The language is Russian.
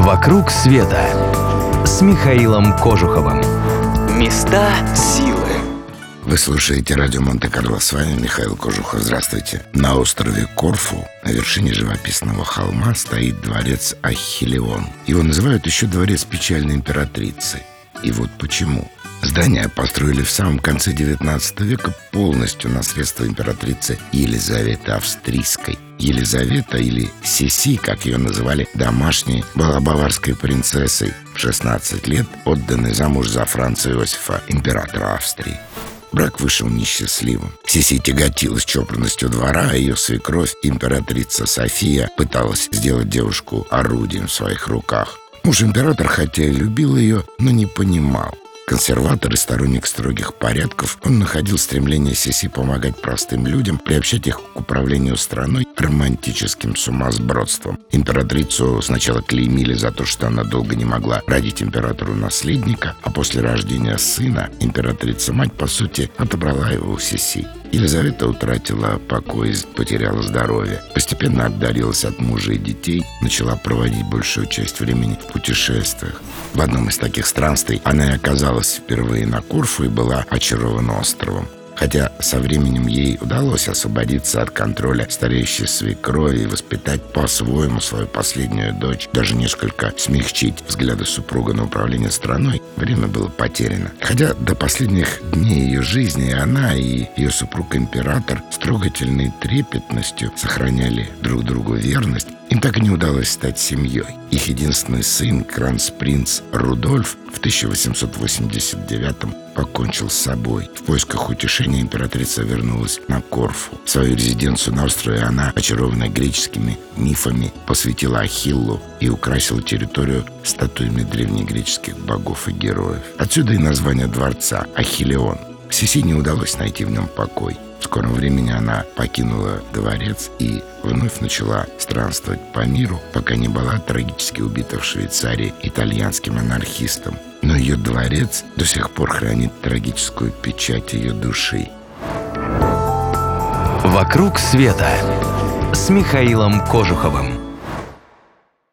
«Вокруг света» с Михаилом Кожуховым. Места силы. Вы слушаете радио Монте-Карло. С вами Михаил Кожухов. Здравствуйте. На острове Корфу, на вершине живописного холма, стоит дворец Ахиллеон. Его называют еще дворец печальной императрицы. И вот почему. Здание построили в самом конце XIX века полностью на средства императрицы Елизаветы Австрийской. Елизавета или Сиси, как ее называли домашней, была баварской принцессой в 16 лет, отданной замуж за Франца Иосифа, императора Австрии. Брак вышел несчастливым. Сиси тяготилась чопорностью двора, а ее свекровь, императрица София, пыталась сделать девушку орудием в своих руках. Муж император, хотя и любил ее, но не понимал. Консерватор и сторонник строгих порядков, он находил стремление Сиси помогать простым людям, приобщать их к управлению страной романтическим сумасбродством. Императрицу сначала клеймили за то, что она долго не могла родить императору наследника, а после рождения сына императрица-мать, по сути, отобрала его у Сиси. Елизавета утратила покой, потеряла здоровье, постепенно отдарилась от мужа и детей, начала проводить большую часть времени в путешествиях. В одном из таких странствий она оказалась впервые на Курфу и была очарована островом хотя со временем ей удалось освободиться от контроля стареющей свекрови и воспитать по-своему свою последнюю дочь, даже несколько смягчить взгляды супруга на управление страной, время было потеряно. Хотя до последних дней ее жизни она и ее супруг-император с трогательной трепетностью сохраняли друг другу верность, им так и не удалось стать семьей. Их единственный сын, кранц-принц Рудольф, в 1889 покончил с собой. В поисках утешения императрица вернулась на Корфу. Свою резиденцию на острове она, очарованная греческими мифами, посвятила Ахиллу и украсила территорию статуями древнегреческих богов и героев. Отсюда и название дворца – Ахиллеон. Сиси не удалось найти в нем покой. В скором времени она покинула дворец и вновь начала странствовать по миру, пока не была трагически убита в Швейцарии итальянским анархистом. Но ее дворец до сих пор хранит трагическую печать ее души. «Вокруг света» с Михаилом Кожуховым.